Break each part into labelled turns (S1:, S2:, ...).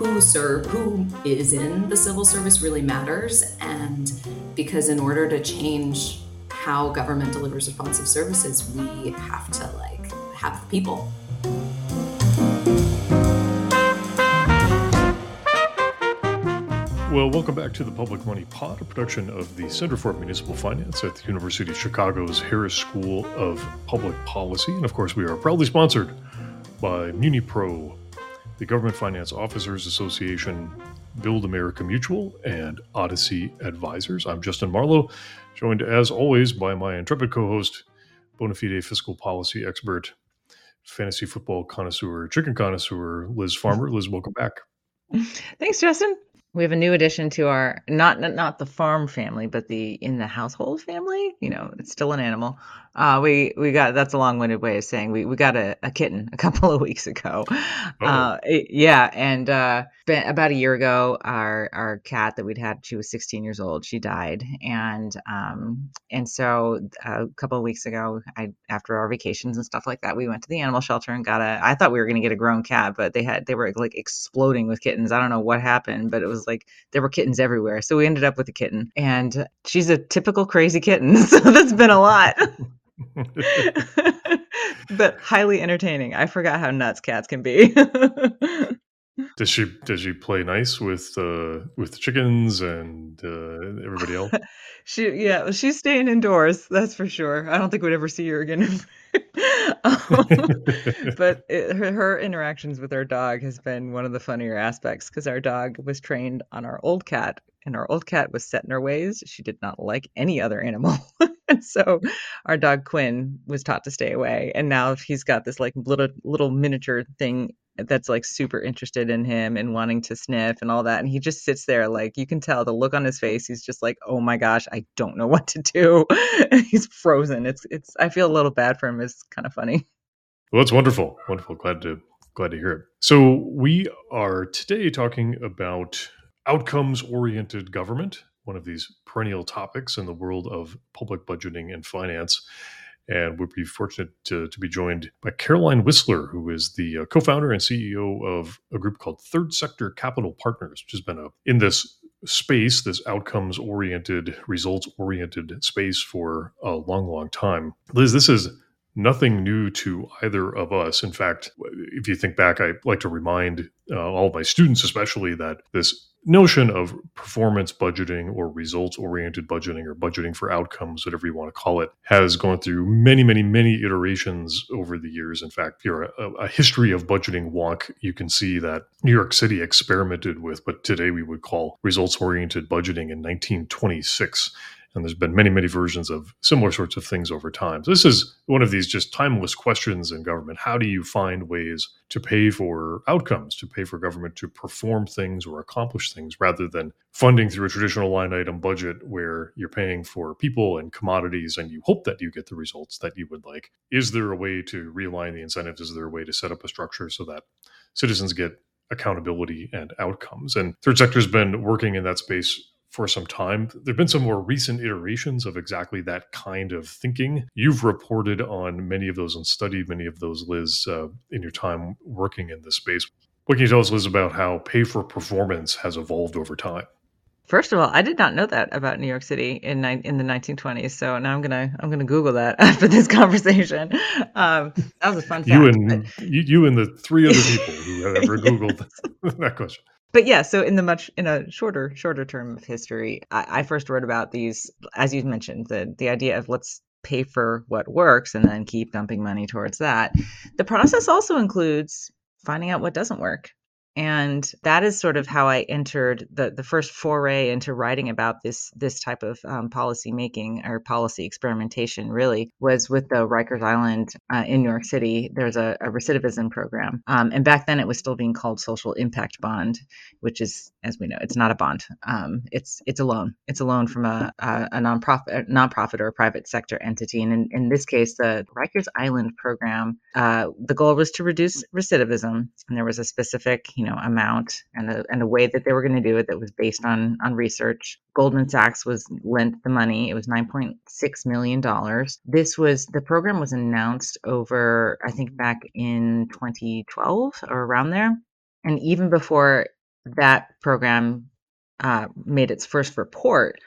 S1: who serve who is in the civil service really matters and because in order to change how government delivers responsive services we have to like have the people
S2: Well, welcome back to the Public Money Pod, a production of the Center for Municipal Finance at the University of Chicago's Harris School of Public Policy. And of course, we are proudly sponsored by MuniPro, the Government Finance Officers Association, Build America Mutual, and Odyssey Advisors. I'm Justin Marlowe, joined as always by my intrepid co host, bona fide fiscal policy expert, fantasy football connoisseur, chicken connoisseur, Liz Farmer. Liz, welcome back.
S3: Thanks, Justin we have a new addition to our not not the farm family, but the in the household family. You know, it's still an animal. Uh, we we got that's a long-winded way of saying we we got a, a kitten a couple of weeks ago. Oh. Uh, it, yeah, and uh, about a year ago, our our cat that we'd had, she was 16 years old. She died, and um and so a couple of weeks ago, I after our vacations and stuff like that, we went to the animal shelter and got a. I thought we were going to get a grown cat, but they had they were like exploding with kittens. I don't know what happened, but it was like there were kittens everywhere. So we ended up with a kitten, and she's a typical crazy kitten. So that's been a lot. but highly entertaining. I forgot how nuts cats can be.
S2: does she does she play nice with uh with the chickens and uh, everybody else?
S3: she yeah, she's staying indoors. That's for sure. I don't think we'd ever see her again. um, but it, her, her, interactions with our dog has been one of the funnier aspects because our dog was trained on our old cat and our old cat was set in her ways. She did not like any other animal. And so our dog Quinn was taught to stay away. And now he's got this like little little miniature thing that's like super interested in him and wanting to sniff and all that. And he just sits there like you can tell the look on his face. He's just like, oh my gosh, I don't know what to do. he's frozen. It's it's I feel a little bad for him. It's kind of funny.
S2: Well, it's wonderful. Wonderful. Glad to glad to hear it. So we are today talking about outcomes oriented government, one of these perennial topics in the world of public budgeting and finance. And we'd be fortunate to, to be joined by Caroline Whistler, who is the uh, co founder and CEO of a group called Third Sector Capital Partners, which has been a, in this space, this outcomes oriented, results oriented space for a long, long time. Liz, this is nothing new to either of us. In fact, if you think back, I like to remind uh, all of my students, especially, that this notion of performance budgeting or results oriented budgeting or budgeting for outcomes, whatever you want to call it, has gone through many, many, many iterations over the years. In fact, you're a, a history of budgeting walk, you can see that New York City experimented with what today we would call results oriented budgeting in 1926 and there's been many, many versions of similar sorts of things over time. So this is one of these just timeless questions in government. How do you find ways to pay for outcomes, to pay for government to perform things or accomplish things rather than funding through a traditional line item budget where you're paying for people and commodities and you hope that you get the results that you would like? Is there a way to realign the incentives? Is there a way to set up a structure so that citizens get accountability and outcomes? And third sector has been working in that space for some time. There have been some more recent iterations of exactly that kind of thinking. You've reported on many of those and studied many of those, Liz, uh, in your time working in this space. What can you tell us, Liz, about how pay for performance has evolved over time?
S3: First of all, I did not know that about New York City in in the 1920s. So now I'm gonna I'm gonna Google that after this conversation. Um, that was a fun.
S2: you and but... you, you and the three other people who have ever Googled that question
S3: but yeah so in the much in a shorter shorter term of history I, I, first wrote about these as you mentioned the the idea of let's pay for what works and then keep dumping money towards that. The process also includes finding out what doesn't work and that is sort of how I entered the the first foray into writing about this this type of um, policy making or policy experimentation. Really was with the Rikers Island uh, in New York City. There's a, a recidivism program, um, and back then it was still being called social impact bond, which is, as we know, it's not a bond. Um, it's it's a loan. It's a loan from a a, a nonprofit a nonprofit or a private sector entity. And in, in this case, the Rikers Island program, uh, the goal was to reduce recidivism, and there was a specific you know amount and a, and a way that they were going to do it that was based on on research. Goldman Sachs was lent the money. It was 9.6 million dollars. This was the program was announced over I think back in 2012 or around there. And even before that program uh, made its first report,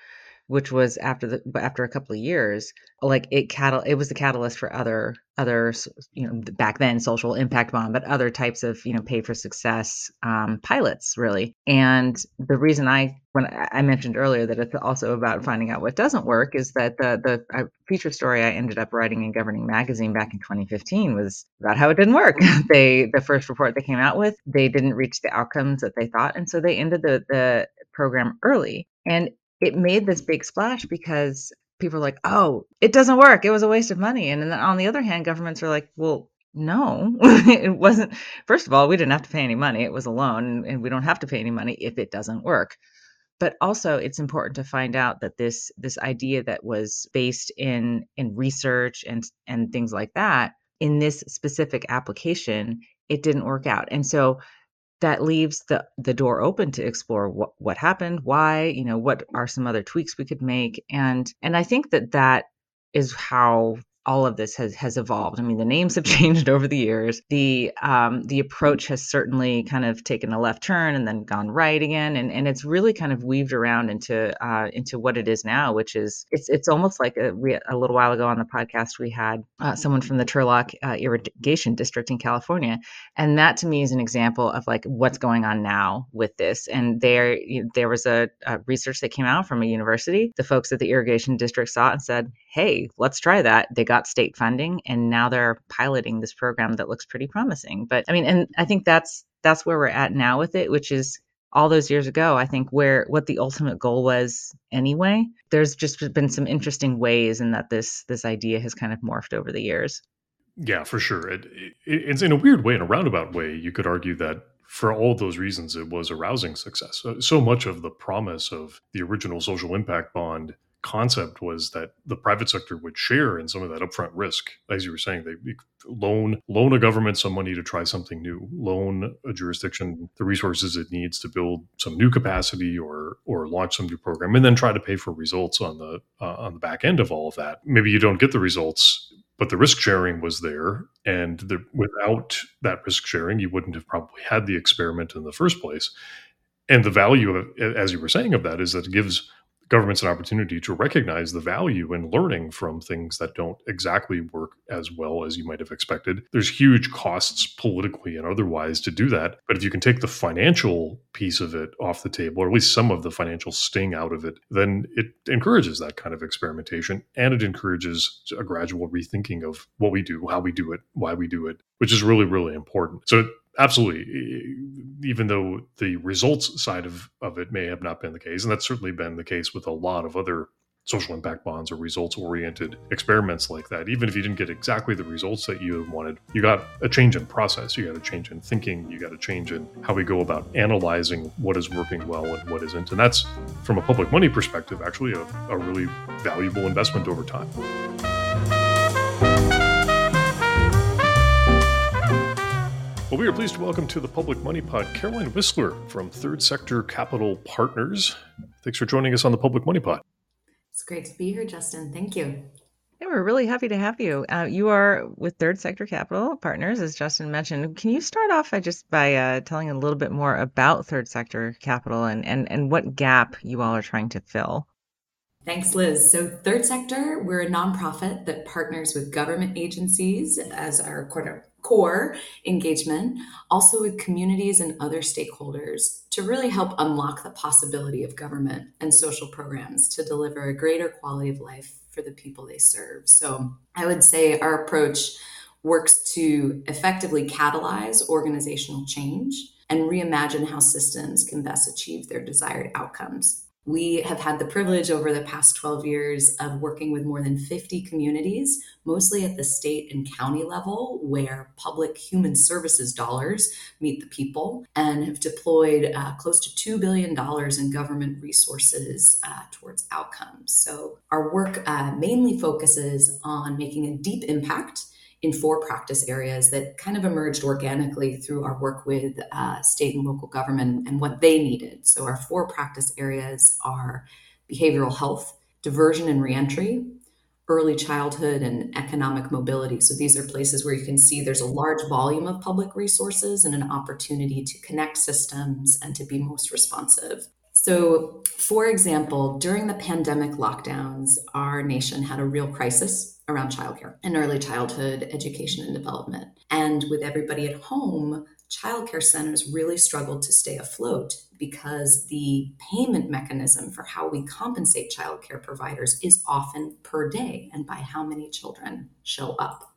S3: which was after the after a couple of years, like it catal it was the catalyst for other other you know back then social impact bond, but other types of you know pay for success um, pilots really. And the reason I when I mentioned earlier that it's also about finding out what doesn't work is that the the uh, feature story I ended up writing in Governing Magazine back in 2015 was about how it didn't work. they the first report they came out with they didn't reach the outcomes that they thought, and so they ended the the program early. And it made this big splash because people are like, oh, it doesn't work. It was a waste of money. And then on the other hand, governments are like, well, no, it wasn't. First of all, we didn't have to pay any money. It was a loan, and we don't have to pay any money if it doesn't work. But also, it's important to find out that this this idea that was based in in research and and things like that in this specific application, it didn't work out. And so that leaves the the door open to explore what what happened, why, you know, what are some other tweaks we could make, and and I think that that is how all of this has has evolved. I mean, the names have changed over the years. The um, the approach has certainly kind of taken a left turn and then gone right again, and and it's really kind of weaved around into uh, into what it is now, which is it's it's almost like a, we, a little while ago on the podcast we had uh, someone from the Turlock uh, irrigation district in California, and that to me is an example of like what's going on now with this. And there there was a, a research that came out from a university. The folks at the irrigation district saw it and said, "Hey, let's try that." They got got state funding and now they're piloting this program that looks pretty promising. But I mean, and I think that's that's where we're at now with it, which is all those years ago, I think where what the ultimate goal was anyway. There's just been some interesting ways in that this this idea has kind of morphed over the years.
S2: Yeah, for sure. It, it, it's in a weird way, in a roundabout way, you could argue that for all those reasons, it was a rousing success. So, so much of the promise of the original social impact bond concept was that the private sector would share in some of that upfront risk. As you were saying, they loan loan a government some money to try something new, loan a jurisdiction the resources it needs to build some new capacity or or launch some new program, and then try to pay for results on the uh, on the back end of all of that. Maybe you don't get the results. But the risk sharing was there, and the, without that risk sharing, you wouldn't have probably had the experiment in the first place. And the value of, as you were saying, of that is that it gives governments an opportunity to recognize the value in learning from things that don't exactly work as well as you might have expected. There's huge costs politically and otherwise to do that. But if you can take the financial piece of it off the table, or at least some of the financial sting out of it, then it encourages that kind of experimentation and it encourages a gradual rethinking of what we do, how we do it, why we do it, which is really, really important. So absolutely. Even though the results side of, of it may have not been the case and that's certainly been the case with a lot of other social impact bonds or results oriented experiments like that. Even if you didn't get exactly the results that you wanted you got a change in process you got a change in thinking you got a change in how we go about analyzing what is working well and what isn't and that's from a public money perspective actually a, a really valuable investment over time Well, we are pleased to welcome to the Public Money Pod Caroline Whistler from Third Sector Capital Partners. Thanks for joining us on the Public Money Pod.
S1: It's great to be here, Justin. Thank you.
S3: Yeah, we're really happy to have you. Uh, you are with Third Sector Capital Partners, as Justin mentioned. Can you start off by just by uh, telling a little bit more about Third Sector Capital and, and, and what gap you all are trying to fill?
S1: Thanks, Liz. So, Third Sector, we're a nonprofit that partners with government agencies as our core engagement, also with communities and other stakeholders to really help unlock the possibility of government and social programs to deliver a greater quality of life for the people they serve. So, I would say our approach works to effectively catalyze organizational change and reimagine how systems can best achieve their desired outcomes. We have had the privilege over the past 12 years of working with more than 50 communities, mostly at the state and county level, where public human services dollars meet the people, and have deployed uh, close to $2 billion in government resources uh, towards outcomes. So, our work uh, mainly focuses on making a deep impact in four practice areas that kind of emerged organically through our work with uh, state and local government and what they needed. So, our four practice areas are behavioral health, diversion and reentry, early childhood and economic mobility. So these are places where you can see there's a large volume of public resources and an opportunity to connect systems and to be most responsive. So, for example, during the pandemic lockdowns, our nation had a real crisis around childcare and early childhood education and development. And with everybody at home, childcare centers really struggled to stay afloat because the payment mechanism for how we compensate childcare providers is often per day and by how many children show up.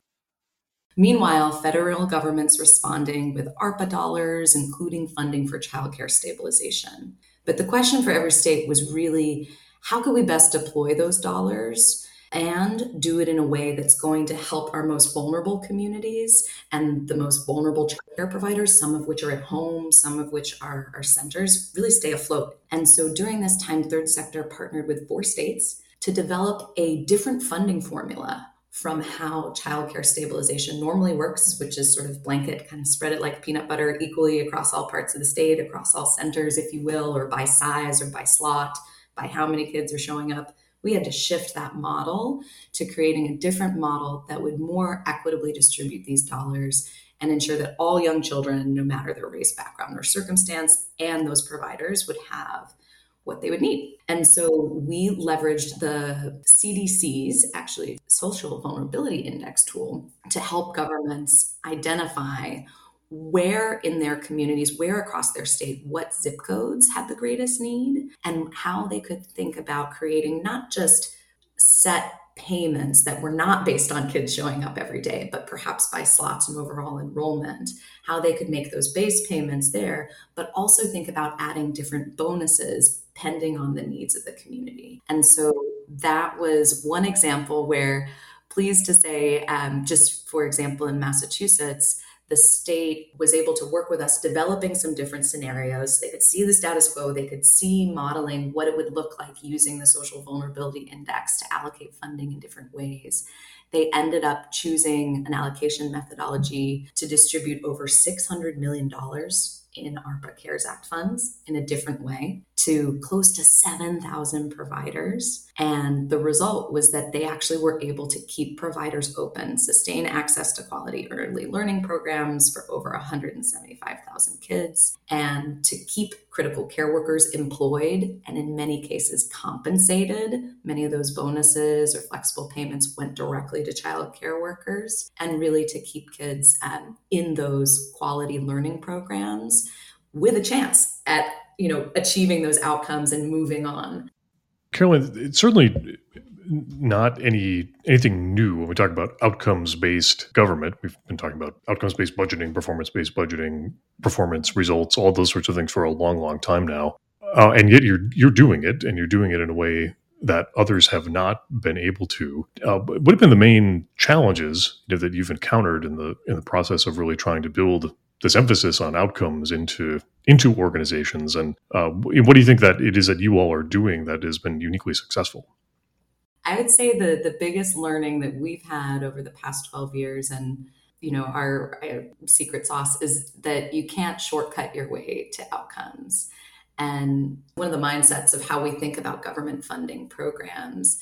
S1: Meanwhile, federal government's responding with ARPA dollars, including funding for childcare stabilization. But the question for every state was really how could we best deploy those dollars and do it in a way that's going to help our most vulnerable communities and the most vulnerable care providers, some of which are at home, some of which are our centers, really stay afloat. And so during this time, Third Sector partnered with four states to develop a different funding formula from how childcare stabilization normally works, which is sort of blanket, kind of spread it like peanut butter equally across all parts of the state, across all centers, if you will, or by size or by slot, by how many kids are showing up. We had to shift that model to creating a different model that would more equitably distribute these dollars and ensure that all young children, no matter their race, background, or circumstance, and those providers would have what they would need. And so we leveraged the CDC's actually social vulnerability index tool to help governments identify where in their communities, where across their state, what zip codes had the greatest need, and how they could think about creating not just set payments that were not based on kids showing up every day, but perhaps by slots and overall enrollment, how they could make those base payments there, but also think about adding different bonuses pending on the needs of the community. And so that was one example where, pleased to say, um, just for example, in Massachusetts, the state was able to work with us developing some different scenarios. They could see the status quo, they could see modeling what it would look like using the social vulnerability index to allocate funding in different ways. They ended up choosing an allocation methodology to distribute over $600 million in ARPA CARES Act funds in a different way to close to 7,000 providers. And the result was that they actually were able to keep providers open, sustain access to quality early learning programs for over 175,000 kids, and to keep critical care workers employed and in many cases compensated. Many of those bonuses or flexible payments went directly to child care workers, and really to keep kids um, in those quality learning programs with a chance at you know achieving those outcomes and moving on
S2: Caroline it's certainly not any anything new when we talk about outcomes based government we've been talking about outcomes based budgeting performance based budgeting performance results all those sorts of things for a long long time now uh, and yet you're you're doing it and you're doing it in a way that others have not been able to. Uh, what have been the main challenges you know, that you've encountered in the in the process of really trying to build this emphasis on outcomes into into organizations and uh, what do you think that it is that you all are doing that has been uniquely successful?
S1: I would say the the biggest learning that we've had over the past 12 years and you know our, our secret sauce is that you can't shortcut your way to outcomes. And one of the mindsets of how we think about government funding programs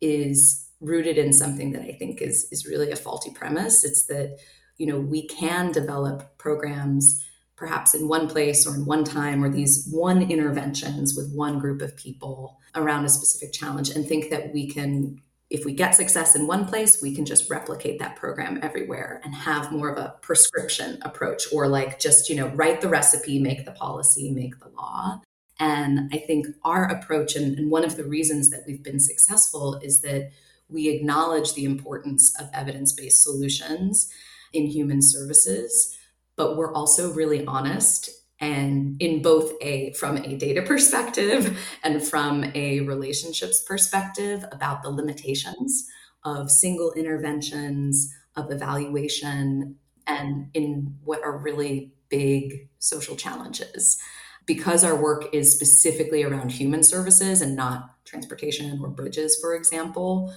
S1: is rooted in something that i think is is really a faulty premise. It's that you know we can develop programs perhaps in one place or in one time or these one interventions with one group of people around a specific challenge and think that we can if we get success in one place we can just replicate that program everywhere and have more of a prescription approach or like just you know write the recipe make the policy make the law. And i think our approach and, and one of the reasons that we've been successful is that we acknowledge the importance of evidence-based solutions in human services, but we're also really honest and in both a from a data perspective and from a relationships perspective about the limitations of single interventions of evaluation and in what are really big social challenges. Because our work is specifically around human services and not transportation or bridges for example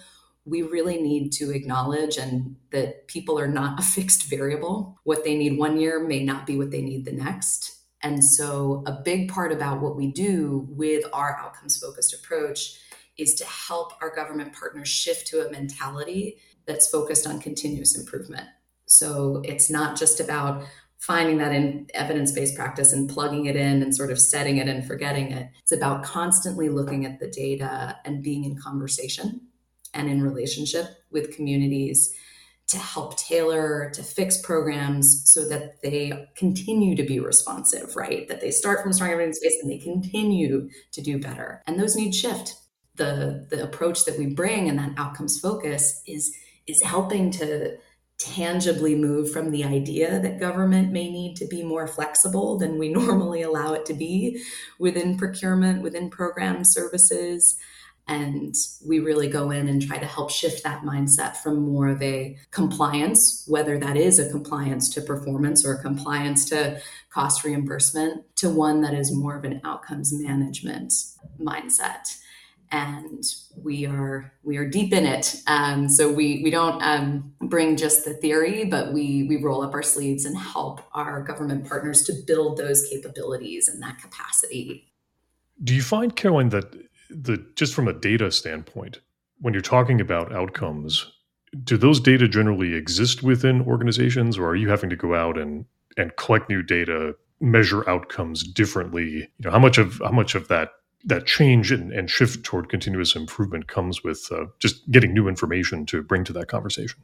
S1: we really need to acknowledge and that people are not a fixed variable. What they need one year may not be what they need the next. And so, a big part about what we do with our outcomes focused approach is to help our government partners shift to a mentality that's focused on continuous improvement. So it's not just about finding that in evidence based practice and plugging it in and sort of setting it and forgetting it. It's about constantly looking at the data and being in conversation and in relationship with communities to help tailor, to fix programs so that they continue to be responsive, right? That they start from strong evidence base and they continue to do better. And those need shift. The, the approach that we bring and that outcomes focus is is helping to tangibly move from the idea that government may need to be more flexible than we normally allow it to be within procurement, within program services. And we really go in and try to help shift that mindset from more of a compliance, whether that is a compliance to performance or a compliance to cost reimbursement, to one that is more of an outcomes management mindset and we are we are deep in it. Um, so we we don't um, bring just the theory, but we we roll up our sleeves and help our government partners to build those capabilities and that capacity.
S2: Do you find, Caroline, that the just from a data standpoint, when you're talking about outcomes, do those data generally exist within organizations, or are you having to go out and and collect new data, measure outcomes differently? You know, how much of how much of that that change and, and shift toward continuous improvement comes with uh, just getting new information to bring to that conversation?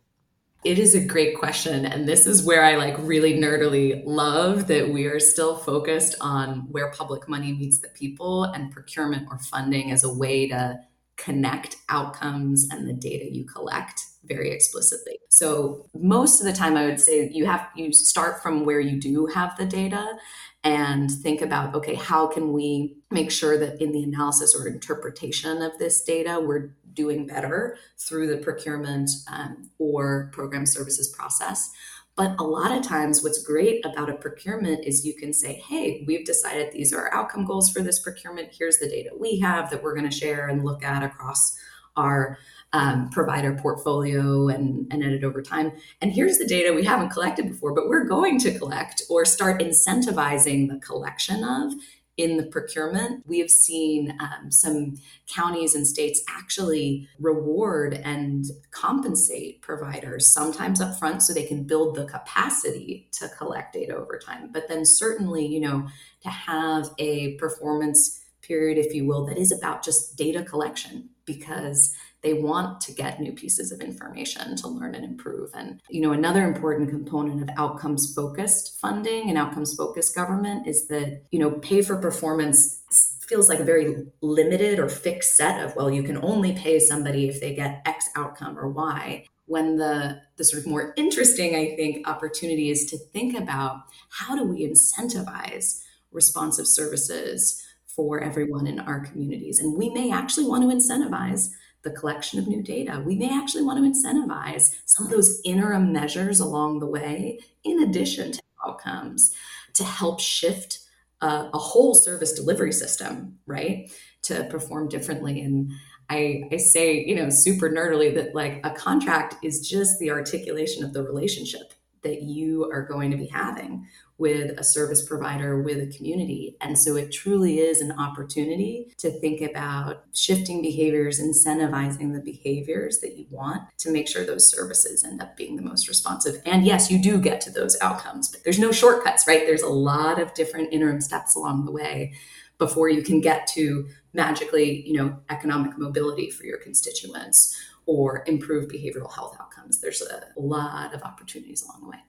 S1: It is a great question. And this is where I like really nerdily love that we are still focused on where public money meets the people and procurement or funding as a way to connect outcomes and the data you collect very explicitly. So most of the time I would say you have you start from where you do have the data and think about okay, how can we make sure that in the analysis or interpretation of this data we're doing better through the procurement um, or program services process. But a lot of times, what's great about a procurement is you can say, hey, we've decided these are our outcome goals for this procurement. Here's the data we have that we're going to share and look at across our um, provider portfolio and, and edit over time. And here's the data we haven't collected before, but we're going to collect or start incentivizing the collection of in the procurement. We have seen um, some counties and states actually reward and compensate providers, sometimes upfront, so they can build the capacity to collect data over time. But then, certainly, you know, to have a performance period, if you will, that is about just data collection because they want to get new pieces of information to learn and improve. And you know another important component of outcomes focused funding and outcomes focused government is that you know pay for performance feels like a very limited or fixed set of well you can only pay somebody if they get x outcome or y. When the the sort of more interesting i think opportunity is to think about how do we incentivize responsive services for everyone in our communities? And we may actually want to incentivize the collection of new data. We may actually want to incentivize some of those interim measures along the way, in addition to outcomes, to help shift a, a whole service delivery system, right, to perform differently. And I, I say, you know, super nerdily that like a contract is just the articulation of the relationship that you are going to be having with a service provider, with a community. And so it truly is an opportunity to think about shifting behaviors, incentivizing the behaviors that you want to make sure those services end up being the most responsive. And yes, you do get to those outcomes, but there's no shortcuts, right? There's a lot of different interim steps along the way before you can get to magically, you know, economic mobility for your constituents or improve behavioral health outcomes. There's a lot of opportunities along the way.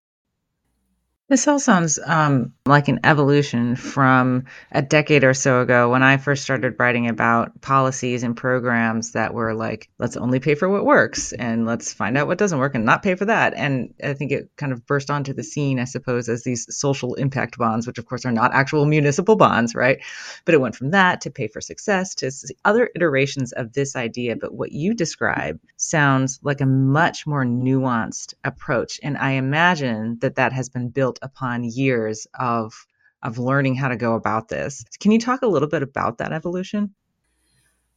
S3: This all sounds um, like an evolution from a decade or so ago when I first started writing about policies and programs that were like, let's only pay for what works and let's find out what doesn't work and not pay for that. And I think it kind of burst onto the scene, I suppose, as these social impact bonds, which of course are not actual municipal bonds, right? But it went from that to pay for success to other iterations of this idea. But what you describe sounds like a much more nuanced approach. And I imagine that that has been built built upon years of of learning how to go about this. Can you talk a little bit about that evolution?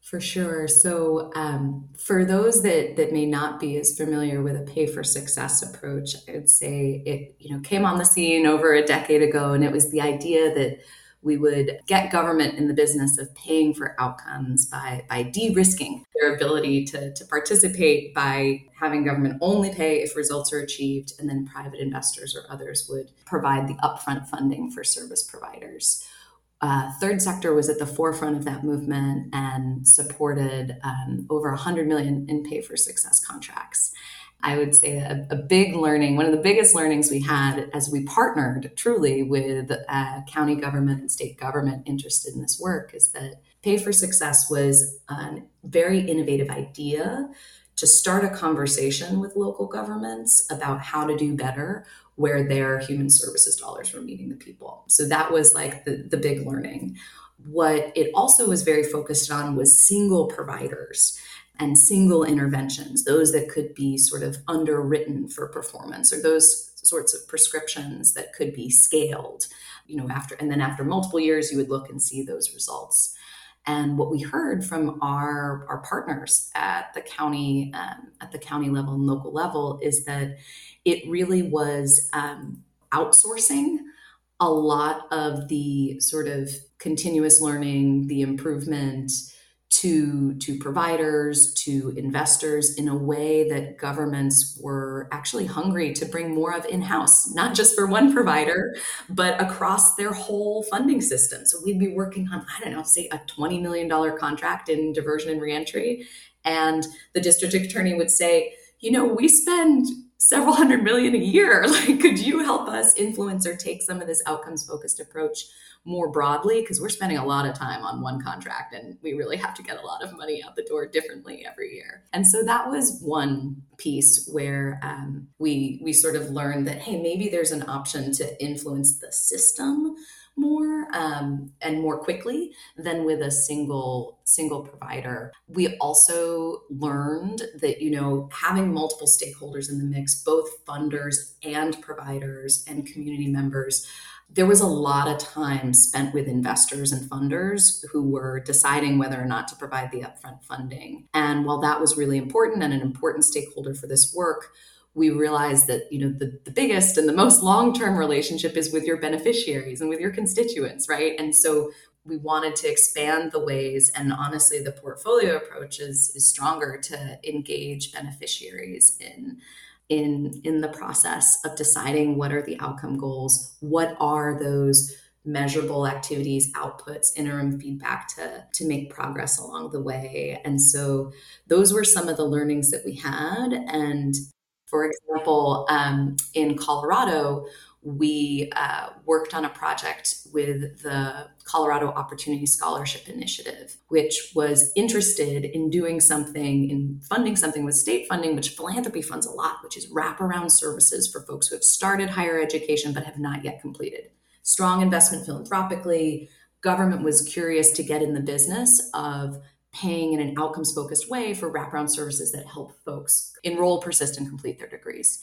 S1: For sure. So, um, for those that that may not be as familiar with a pay for success approach, I would say it you know came on the scene over a decade ago, and it was the idea that we would get government in the business of paying for outcomes by, by de-risking their ability to, to participate by having government only pay if results are achieved and then private investors or others would provide the upfront funding for service providers. Uh, third sector was at the forefront of that movement and supported um, over 100 million in pay for success contracts I would say a, a, big learning, one of the biggest learnings we had as we partnered truly with uh, county government and state government interested in this work is that Pay for Success was a very innovative idea to start a conversation with local governments about how to do better where their human services dollars were meeting the people. So that was like the, the big learning. What it also was very focused on was single providers and single interventions, those that could be sort of underwritten for performance or those sorts of prescriptions that could be scaled, you know, after and then after multiple years you would look and see those results. And what we heard from our, our partners at the county um, at the county level and local level is that it really was um, outsourcing a lot of the sort of continuous learning, the improvement, to to providers to investors in a way that governments were actually hungry to bring more of in-house not just for one provider but across their whole funding system. So we'd be working on i don't know say a 20 million dollar contract in diversion and reentry and the district attorney would say you know we spend several hundred million a year like could you help us influence or take some of this outcomes focused approach more broadly because we're spending a lot of time on one contract and we really have to get a lot of money out the door differently every year. And so that was one piece where um, we we sort of learned that hey maybe there's an option to influence the system more um, and more quickly than with a single single provider we also learned that you know having multiple stakeholders in the mix both funders and providers and community members there was a lot of time spent with investors and funders who were deciding whether or not to provide the upfront funding. And while that was really important and an important stakeholder for this work, we realized that you know the, the biggest and the most long-term relationship is with your beneficiaries and with your constituents right? And so we wanted to expand the ways and honestly the portfolio approach is, is stronger to engage beneficiaries in in in the process of deciding what are the outcome goals what are those measurable activities outputs interim feedback to to make progress along the way. And so those were some of the learnings that we had and for example um, in colorado we uh, worked on a project with the Colorado Opportunity Scholarship Initiative, which was interested in doing something, in funding something with state funding, which philanthropy funds a lot, which is wraparound services for folks who have started higher education but have not yet completed. Strong investment philanthropically, government was curious to get in the business of paying in an outcomes focused way for wraparound services that help folks enroll, persist, and complete their degrees.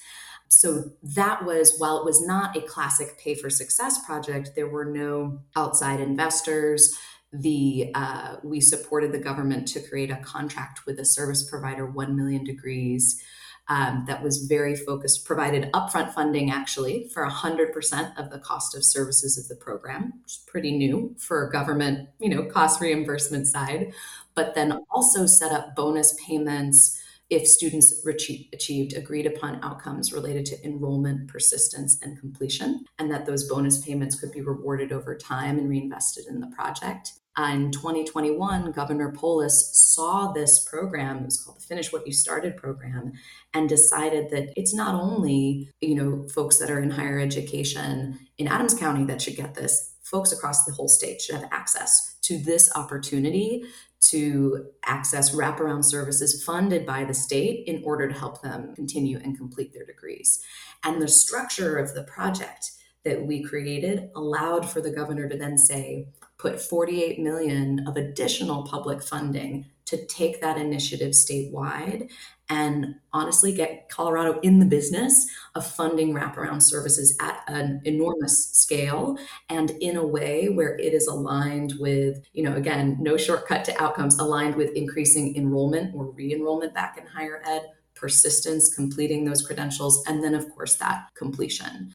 S1: So that was, while it was not a classic pay for success project, there were no outside investors. The uh, we supported the government to create a contract with a service provider, one million degrees. Um, that was very focused, provided upfront funding actually for 100% of the cost of services of the program, which is pretty new for government, you know, cost reimbursement side, but then also set up bonus payments if students achieved agreed upon outcomes related to enrollment, persistence, and completion, and that those bonus payments could be rewarded over time and reinvested in the project. In 2021, Governor Polis saw this program, it was called the Finish What You Started program, and decided that it's not only, you know, folks that are in higher education in Adams County that should get this, folks across the whole state should have access to this opportunity to access wraparound services funded by the state in order to help them continue and complete their degrees. And the structure of the project that we created allowed for the governor to then say, put 48 million of additional public funding to take that initiative statewide and honestly get Colorado in the business of funding wraparound services at an enormous scale and in a way where it is aligned with, you know, again, no shortcut to outcomes, aligned with increasing enrollment or re enrollment back in higher ed, persistence, completing those credentials, and then, of course, that completion.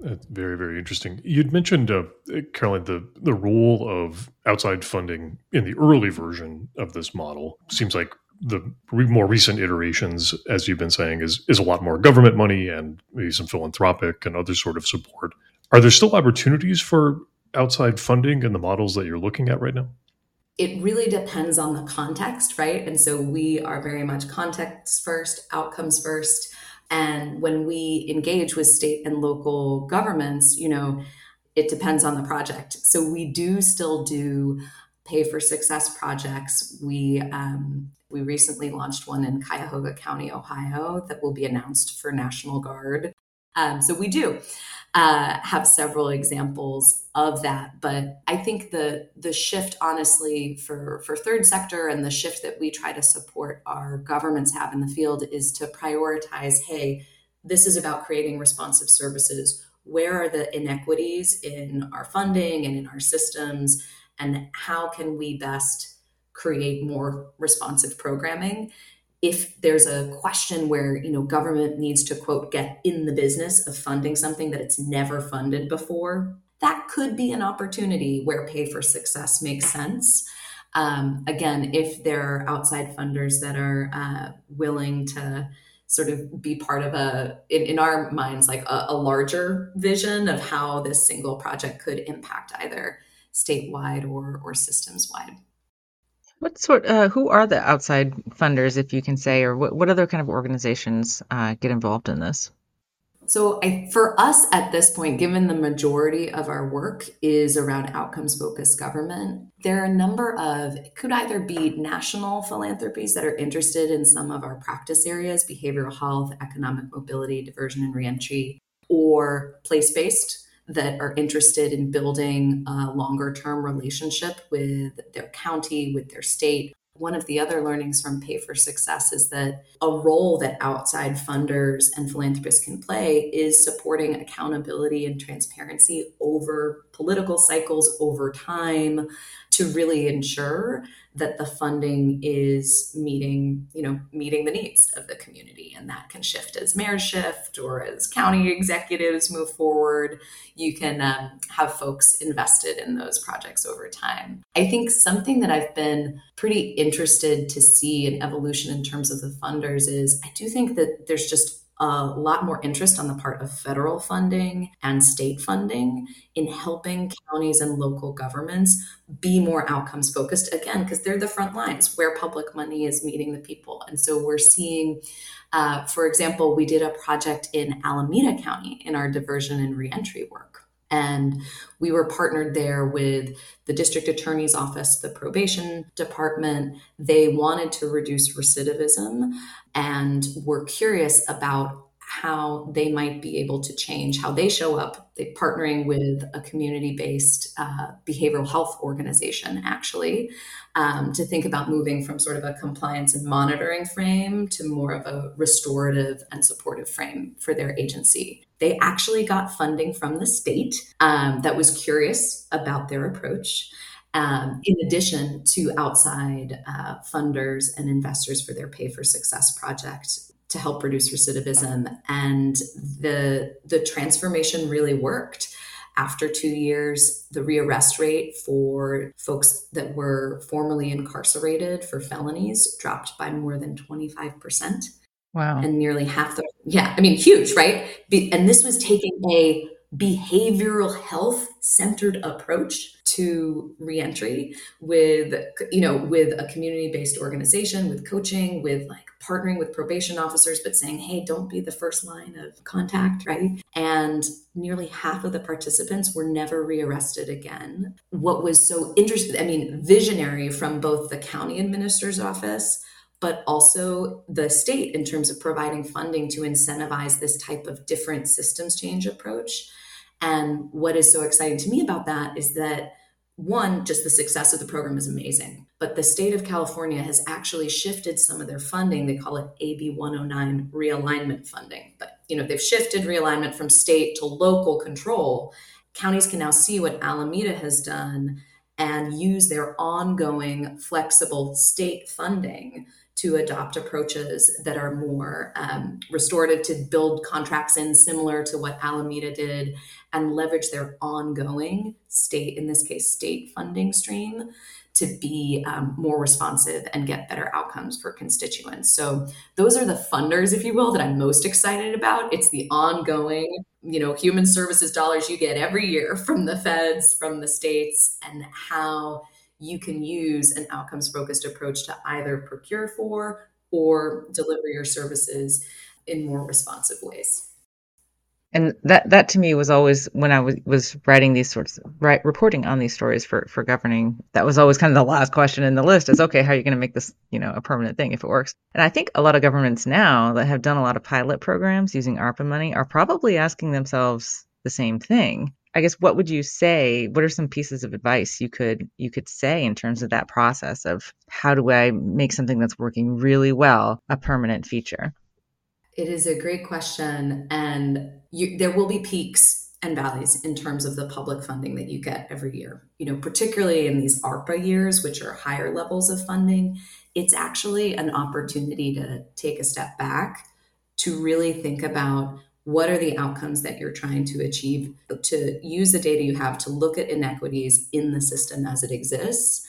S2: That's very, very interesting. You'd mentioned, uh, Caroline, the, the role of outside funding in the early version of this model. Seems like the re- more recent iterations, as you've been saying, is is a lot more government money and maybe some philanthropic and other sort of support. Are there still opportunities for outside funding in the models that you're looking at right now?
S1: It really depends on the context, right? And so we are very much context first, outcomes first. And when we engage with state and local governments, you know, it depends on the project. So we do still do pay for success projects. We um, we recently launched one in Cuyahoga County, Ohio, that will be announced for National Guard. Um, so we do uh, have several examples of that, but I think the the shift, honestly, for for third sector and the shift that we try to support our governments have in the field is to prioritize. Hey, this is about creating responsive services. Where are the inequities in our funding and in our systems? and how can we best create more responsive programming if there's a question where you know government needs to quote get in the business of funding something that it's never funded before that could be an opportunity where pay for success makes sense um, again if there are outside funders that are uh, willing to sort of be part of a in, in our minds like a, a larger vision of how this single project could impact either statewide or or systems wide.
S3: What sort? Uh, who are the outside funders, if you can say, or what, what other kind of organizations uh, get involved in this?
S1: So, I, for us at this point, given the majority of our work is around outcomes focused government, there are a number of, it could either be national philanthropies that are interested in some of our practice areas behavioral health, economic mobility, diversion and reentry, or place based that are interested in building a longer term relationship with their county, with their state. One of the other learnings from Pay for Success is that a role that outside funders and philanthropists can play is supporting accountability and transparency over political cycles, over time, to really ensure that the funding is meeting, you know, meeting the needs of the community. And that can shift as mayors shift or as county executives move forward. You can um, have folks invested in those projects over time. I think something that I've been pretty interested to see an evolution in terms of the funders is I do think that there's just a lot more interest on the part of federal funding and state funding in helping counties and local governments be more outcomes focused again because they're the front lines where public money is meeting the people. And so we're seeing uh, for example we did a project in alameda county in our diversion and reentry work and we were partnered there with the district attorney's office, the probation department. They wanted to reduce recidivism and were curious about how they might be able to change how they show up. They partnering with a community-based uh, behavioral health organization, actually, um, to think about moving from sort of a compliance and monitoring frame to more of a restorative and supportive frame for their agency. They actually got funding from the state um, that was curious about their approach. Um, in addition to outside uh, funders and investors for their Pay for Success project to help reduce recidivism. And the, the transformation really worked. After two years, the rearrest rate for folks that were formerly incarcerated for felonies dropped by more than 25%.
S3: Wow.
S1: And nearly half the, yeah, I mean, huge, right? And this was taking a behavioral health centered approach to reentry with you know with a community based organization with coaching with like partnering with probation officers but saying hey don't be the first line of contact right and nearly half of the participants were never rearrested again what was so interesting i mean visionary from both the county administrator's office but also the state in terms of providing funding to incentivize this type of different systems change approach. And what is so exciting to me about that is that one, just the success of the program is amazing. But the state of California has actually shifted some of their funding. They call it AB 109 realignment funding. But you know, they've shifted realignment from state to local control. Counties can now see what Alameda has done and use their ongoing flexible state funding to adopt approaches that are more um, restorative to build contracts in similar to what alameda did and leverage their ongoing state in this case state funding stream to be um, more responsive and get better outcomes for constituents. So those are the funders, if you will, that I'm most excited about. It's the ongoing, you know, human services dollars you get every year from the feds, from the states, and how you can use an outcomes focused approach to either procure for or deliver your services in more responsive ways.
S3: And that that to me was always when I was was writing these sorts of right reporting on these stories for for governing that was always kind of the last question in the list is okay how are you going to make this you know a permanent thing if it works? And I think a lot of governments now that have done a lot of pilot programs using ARPA money are probably asking themselves the same thing I guess what would you say what are some pieces of advice you could you could say in terms of that process of how do I make something that's working really well a permanent feature
S1: it is a great question, and you, there will be peaks and valleys in terms of the public funding that you get every year. You know, particularly in these ARPA years, which are higher levels of funding, it's actually an opportunity to take a step back to really think about what are the outcomes that you're trying to achieve, to use the data you have to look at inequities in the system as it exists,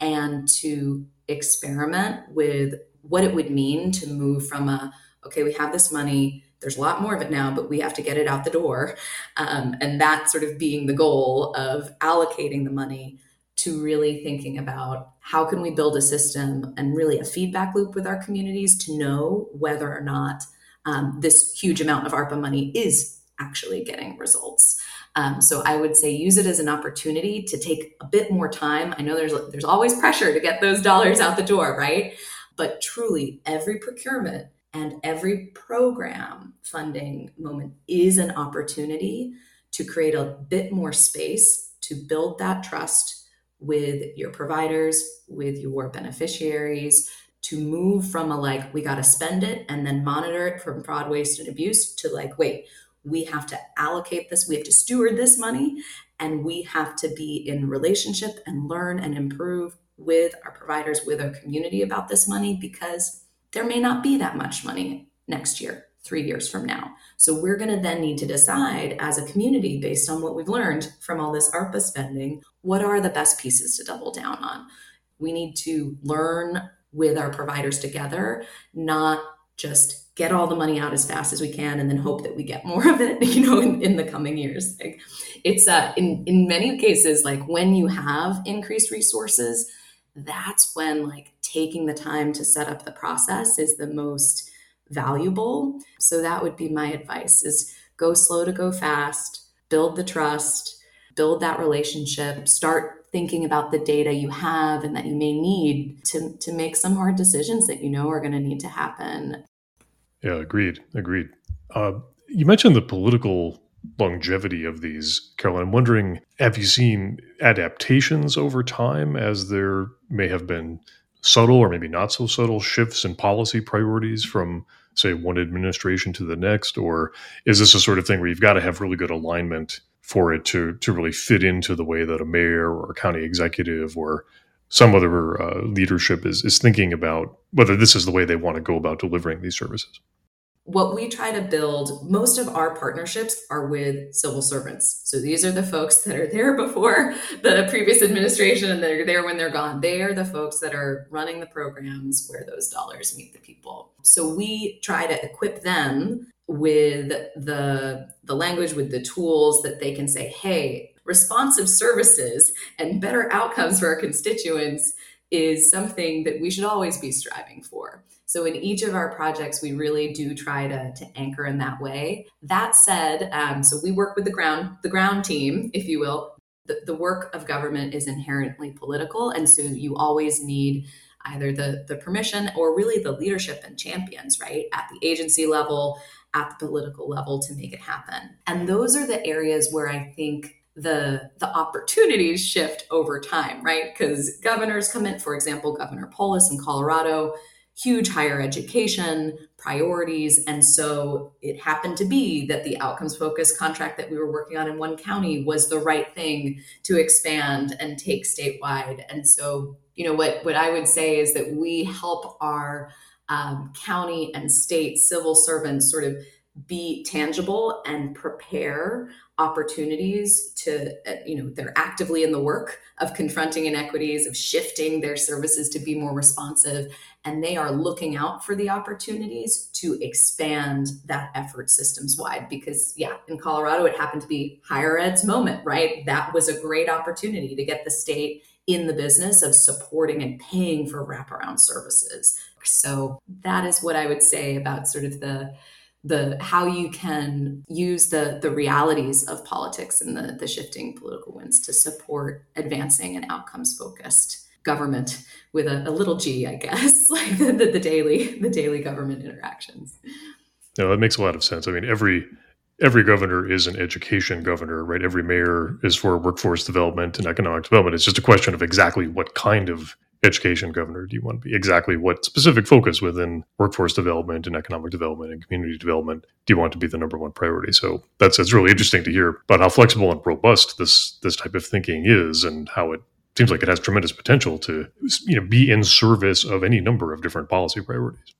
S1: and to experiment with what it would mean to move from a okay, we have this money. There's a lot more of it now, but we have to get it out the door. Um, and that sort of being the goal of allocating the money to really thinking about how can we build a system and really a feedback loop with our communities to know whether or not um, this huge amount of ARPA money is actually getting results. Um, so I would say use it as an opportunity to take a bit more time. I know there's there's always pressure to get those dollars out the door, right? But truly, every procurement and every program funding moment is an opportunity to create a bit more space to build that trust with your providers, with your beneficiaries, to move from a like, we got to spend it and then monitor it from fraud, waste, and abuse to like, wait, we have to allocate this, we have to steward this money, and we have to be in relationship and learn and improve with our providers, with our community about this money because there may not be that much money next year, three years from now. So we're going to then need to decide as a community, based on what we've learned from all this ARPA spending, what are the best pieces to double down on? We need to learn with our providers together, not just get all the money out as fast as we can and then hope that we get more of it you know in, in the coming years like it's uh in in many cases like when you have increased resources that's when like taking the time to set up the process is the most valuable. So that would be my advice is go slow to go fast, build the trust, build that relationship, start thinking about the data you have and that you may need to to make some hard decisions that you know are going to need to happen.
S2: Yeah, agreed. Agreed. Uh, you mentioned the political longevity of these, Caroline. I'm wondering, have you seen adaptations over time as there may have been subtle or maybe not so subtle shifts in policy priorities from, say, one administration to the next? Or is this a sort of thing where you've got to have really good alignment for it to, to really fit into the way that a mayor or a county executive or some other uh, leadership is, is thinking about whether this is the way they want to go about delivering these services?
S1: what we try to build, most of our partnerships are with civil servants. So these are the folks that are there before the previous administration and they're there when they're gone. They are the folks that are running the programs where those dollars meet the people. So we try to equip them with the the language with the tools that they can say, "Hey, responsive services and better outcomes for our constituents is something that we should always be striving for." So in each of our projects, we really do try to, to anchor in that way. That said, um, so we work with the ground, the ground team, if you will. The, the work of government is inherently political, and so you always need either the the permission or really the leadership and champions, right, at the agency level, at the political level to make it happen. And those are the areas where I think the the opportunities shift over time, right? Because governors come in, for example, Governor Polis in Colorado huge higher education priorities. And so it happened to be that the outcomes focused contract that we were working on in one county was the right thing to expand and take statewide. And so, you know, what, what I would say is that we help our um, county and state civil servants sort of be tangible and prepare opportunities to uh, you know they're actively in the work of confronting inequities of shifting their services to be more responsive and they are looking out for the opportunities to expand that effort systems wide because yeah in colorado it happened to be higher ed's moment right? That was a great opportunity to get the state in the business of supporting and paying for wraparound services. So that is what i would say about sort of the the how you can use the the realities of politics and the the shifting political winds to support advancing an outcomes focused government with a, a, little g i guess like the, the, the, daily the daily government interactions.
S2: No that makes a lot of sense. I mean every every governor is an education governor right every mayor is for workforce development and economic development it's just a question of exactly what kind of education governor do you want to be? Exactly what specific focus within workforce development and economic development and community development do you want to be the number one priority? So that's it's really interesting to hear about how flexible and robust this this type of thinking is and how it seems like it has tremendous potential to you know be in service of any number of different policy priorities.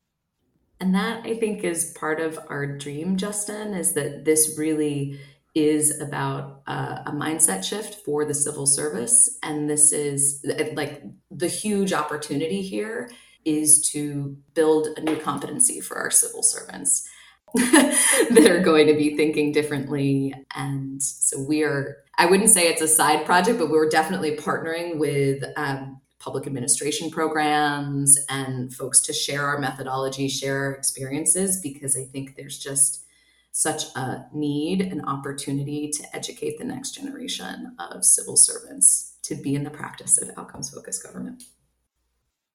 S1: And that I think is part of our dream, Justin, is that this really is about uh, a mindset shift for the civil service. And this is like the huge opportunity here is to build a new competency for our civil servants that are going to be thinking differently. And so we are, I wouldn't say it's a side project, but we're definitely partnering with um, public administration programs and folks to share our methodology, share our experiences, because I think there's just such a need and opportunity to educate the next generation of civil servants to be in the practice of outcomes focused government.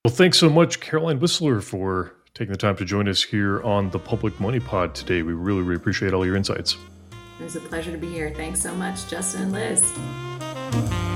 S2: Well, thanks so much, Caroline Whistler, for taking the time to join us here on the Public Money Pod today. We really, really appreciate all your insights.
S1: It was a pleasure to be here. Thanks so much, Justin and Liz.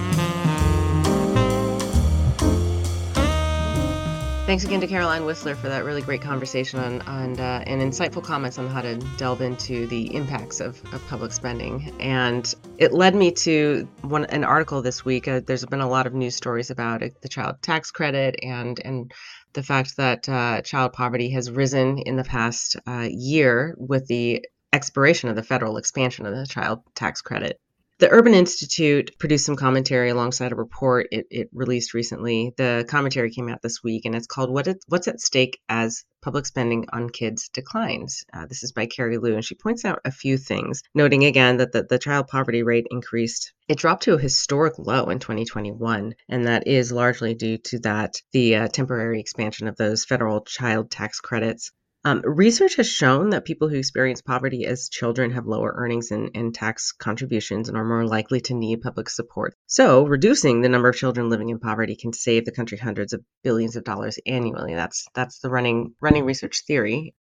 S4: Thanks again to Caroline Whistler for that really great conversation on, on uh, and insightful comments on how to delve into the impacts of, of public spending. And it led me to one an article this week. Uh, there's been a lot of news stories about it, the child tax credit and and the fact that uh, child poverty has risen in the past uh, year with the expiration of the federal expansion of the child tax credit. The Urban Institute produced some commentary alongside a report it, it released recently. The commentary came out this week, and it's called what it, What's at Stake as Public Spending on Kids Declines. Uh, this is by Cary Lou, and she points out a few things, noting again that the, the child poverty rate increased. It dropped to a historic low in 2021, and that is largely due to that the uh, temporary expansion of those federal child tax credits. Um, research has shown that people who experience poverty as children have lower earnings and, and, tax contributions and are more likely to need public support. So, reducing the number of children living in poverty can save the country hundreds of billions of dollars annually. That's that's the running running research theory.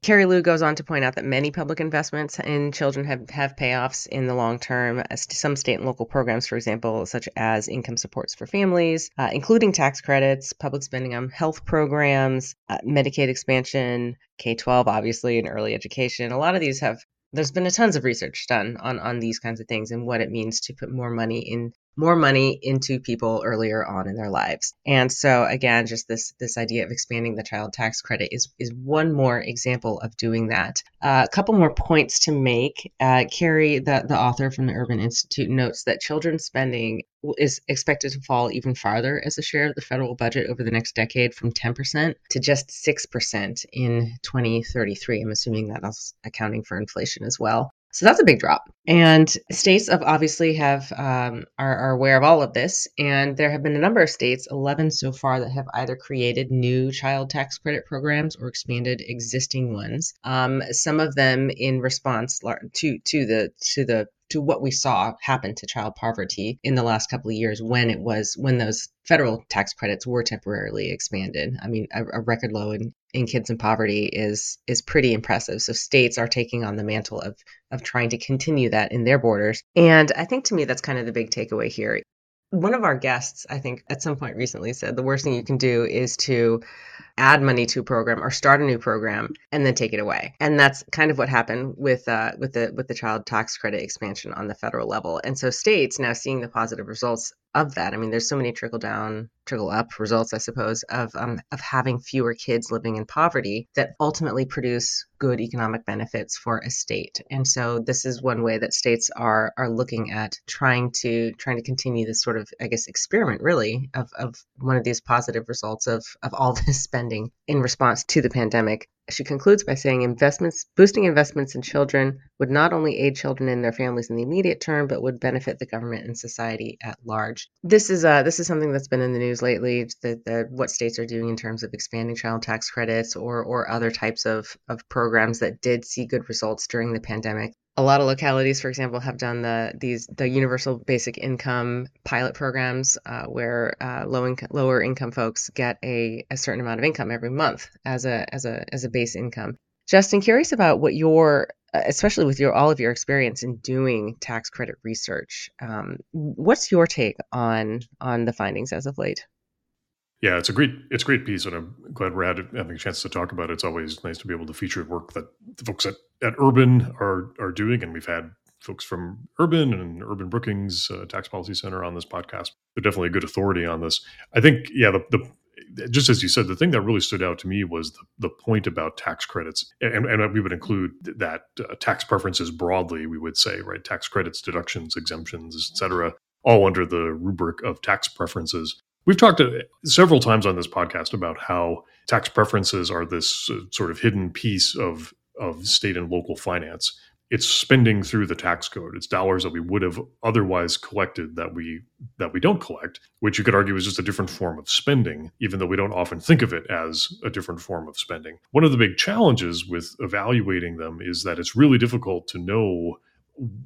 S4: Cary Lou goes on to point out that many public investments in children have, have payoffs in the long term. Some state and local programs, for example, such as income supports for families, uh, including tax credits, public spending on health programs, uh, Medicaid expansion, K 12, obviously, and early education. A lot of these have there's been a tons of research done on on these kinds of things and what it means to put more money in more money into people earlier on in their lives. And so again, just this this idea of expanding the child tax credit is is one more example of doing that. Uh, a couple more points to make. Uh, Cary, the the author from the Urban Institute, notes that children's spending is expected to fall even farther as a share of the federal budget over the next decade from 10% to just 6% in 2033. I'm assuming that's accounting for inflation as well. So that's a big drop. And states have obviously have um, are, are, aware of all of this, and there have been a number of states, 11 so far, that have either created new child tax credit programs or expanded existing ones. Um, some of them in response to to the to the to what we saw happen to child poverty in the last couple of years when it was when those federal tax credits were temporarily expanded. I mean, a, a record low in, in kids in poverty is is pretty impressive. So states are taking on the mantle of of trying to continue that in their borders. And I think to me that's kind of the big takeaway here. One of our guests, I think, at some point recently said the worst thing you can do is to add money to a program or start a new program and then take it away. And that's kind of what happened with uh, with the with the child tax credit expansion on the federal level. And so states now seeing the positive results of that. I mean, there's so many trickle down, trickle up results, I suppose, of um, of having fewer kids living in poverty that ultimately produce good economic benefits for a state. And so this is one way that states are are looking at trying to trying to continue this sort of, I guess, experiment really of of one of these positive results of of all this spending in response to the pandemic. She concludes by saying investments, boosting investments in children would not only aid children and their families in the immediate term, but would benefit the government and society at large. This is uh, this is something that's been in the news lately. The, the, what states are doing in terms of expanding child tax credits or or other types of of programs that did see good results during the pandemic a lot of localities, for example, have done the these the universal basic income pilot programs uh, where uh, low income, lower income folks get a, a certain amount of income every month as a as a as a base income. Justin, curious about what your uh, especially with your all of your experience in doing tax credit research, um, what's your take on on the findings as of late?
S2: Yeah, it's a great it's a great piece, and I'm glad we're having a chance to talk about it. It's always nice to be able to feature work that the folks at, at Urban are are doing, and we've had folks from Urban and Urban Brookings uh, Tax Policy Center on this podcast. They're definitely a good authority on this. I think, yeah, the, the just as you said, the thing that really stood out to me was the, the point about tax credits, and, and we would include that uh, tax preferences broadly. We would say, right, tax credits, deductions, exemptions, etc., all under the rubric of tax preferences. We've talked uh, several times on this podcast about how tax preferences are this uh, sort of hidden piece of of state and local finance. It's spending through the tax code. It's dollars that we would have otherwise collected that we that we don't collect, which you could argue is just a different form of spending, even though we don't often think of it as a different form of spending. One of the big challenges with evaluating them is that it's really difficult to know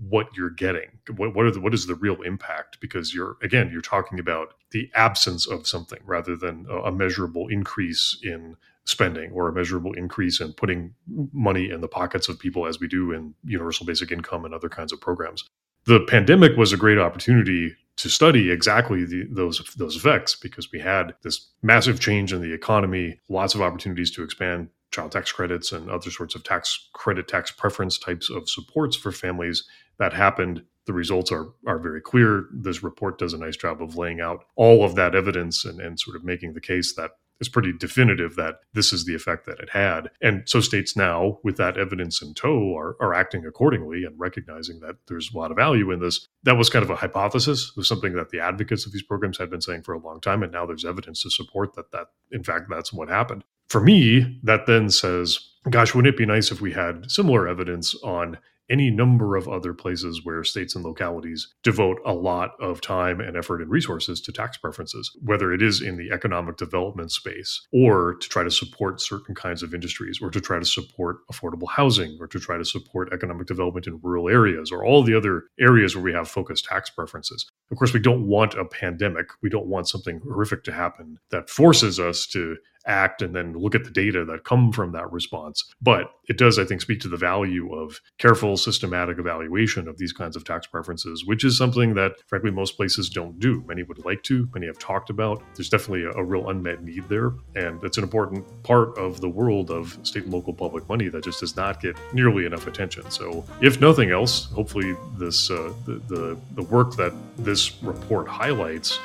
S2: what you're getting what what, the, what is the real impact because you're again you're talking about the absence of something rather than a, a, measurable increase in spending or a measurable increase in putting money in the pockets of people as we do in universal basic income and other kinds of programs the pandemic was a great opportunity to study exactly the, those those effects because we had this massive change in the economy lots of opportunities to expand child tax credits and other sorts of tax credit, tax preference types of supports for families. That happened. The results are are very clear. This report does a nice job of laying out all of that evidence and, and sort of making the case that is pretty definitive that this is the effect that it had. And so states now, with that evidence in tow, are, are acting accordingly and recognizing that there's a lot of value in this. That was kind of a hypothesis. Was something that the advocates of these programs had been saying for a long time. And now there's evidence to support that that in fact that's what happened for me, that then says, gosh, wouldn't it be nice if we had similar evidence on any number of other places where states and localities devote a lot of time and effort and resources to tax preferences, whether it is in the economic development space or to try to support certain kinds of industries or to try to support affordable housing or to try to support economic development in rural areas or all the other areas where we have focused tax preferences. Of course, we don't want a pandemic. We don't want something horrific to happen that forces us to act and then look at the data that come from that response. But it does, I think, speak to the value of careful, systematic evaluation of these kinds of tax preferences, which is something that, frankly, most places don't do. Many would like to, many have talked about. There's definitely a, a real unmet need there. And it's an important part of the world of state and local public money that just does not get nearly enough attention. So, if nothing else, hopefully, this uh, the, the, the work that this report highlights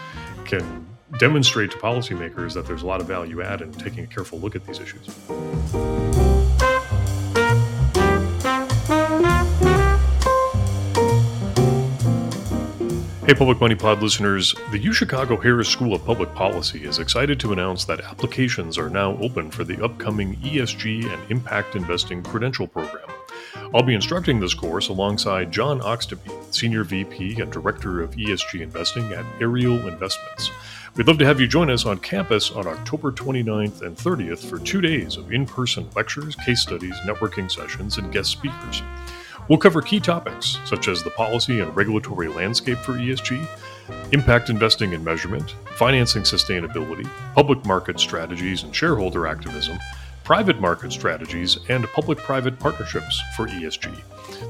S2: can demonstrate to policymakers that there's a lot of value add in taking a careful look at these issues. Hey, Public Money Pod listeners, the UChicago Harris School of Public Policy is excited to announce that applications are now open for the upcoming ESG and Impact Investing Credential Program. I'll be instructing this course alongside John Oxtoby, Senior VP and Director of ESG Investing at Ariel Investments. We'd love to have you join us on campus on October 29th and 30th for two days of in person lectures, case studies, networking sessions, and guest speakers. We'll cover key topics such as the policy and regulatory landscape for ESG, impact investing and measurement, financing sustainability, public market strategies and shareholder activism, private market strategies, and public private partnerships for ESG.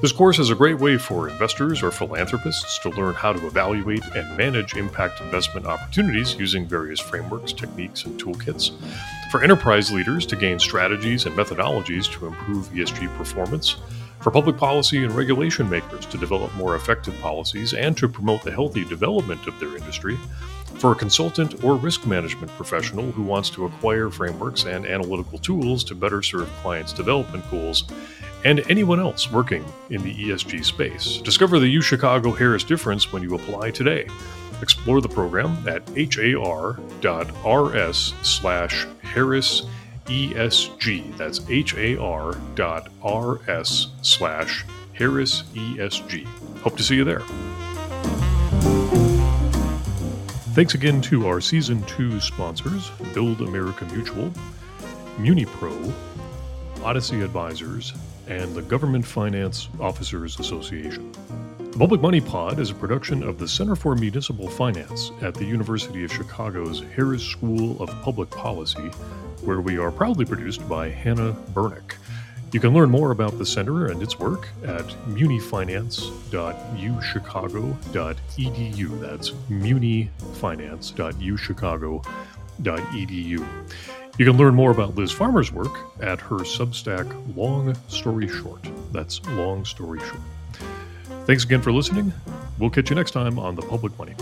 S2: This course is a great way for investors or philanthropists to learn how to evaluate and manage impact investment opportunities using various frameworks, techniques, and toolkits. For enterprise leaders to gain strategies and methodologies to improve ESG performance. For public policy and regulation makers to develop more effective policies and to promote the healthy development of their industry for a consultant or risk management professional who wants to acquire frameworks and analytical tools to better serve clients' development goals, and anyone else working in the ESG space. Discover the UChicago Harris difference when you apply today. Explore the program at har.rs slash Harris ESG. That's har.rs slash Harris ESG. Hope to see you there. Thanks again to our Season 2 sponsors Build America Mutual, MuniPro, Odyssey Advisors, and the Government Finance Officers Association. The Public Money Pod is a production of the Center for Municipal Finance at the University of Chicago's Harris School of Public Policy, where we are proudly produced by Hannah Bernick. You can learn more about the center and its work at munifinance.uchicago.edu. That's munifinance.uchicago.edu. You can learn more about Liz Farmer's work at her Substack Long Story Short. That's Long Story Short. Thanks again for listening. We'll catch you next time on The Public Money.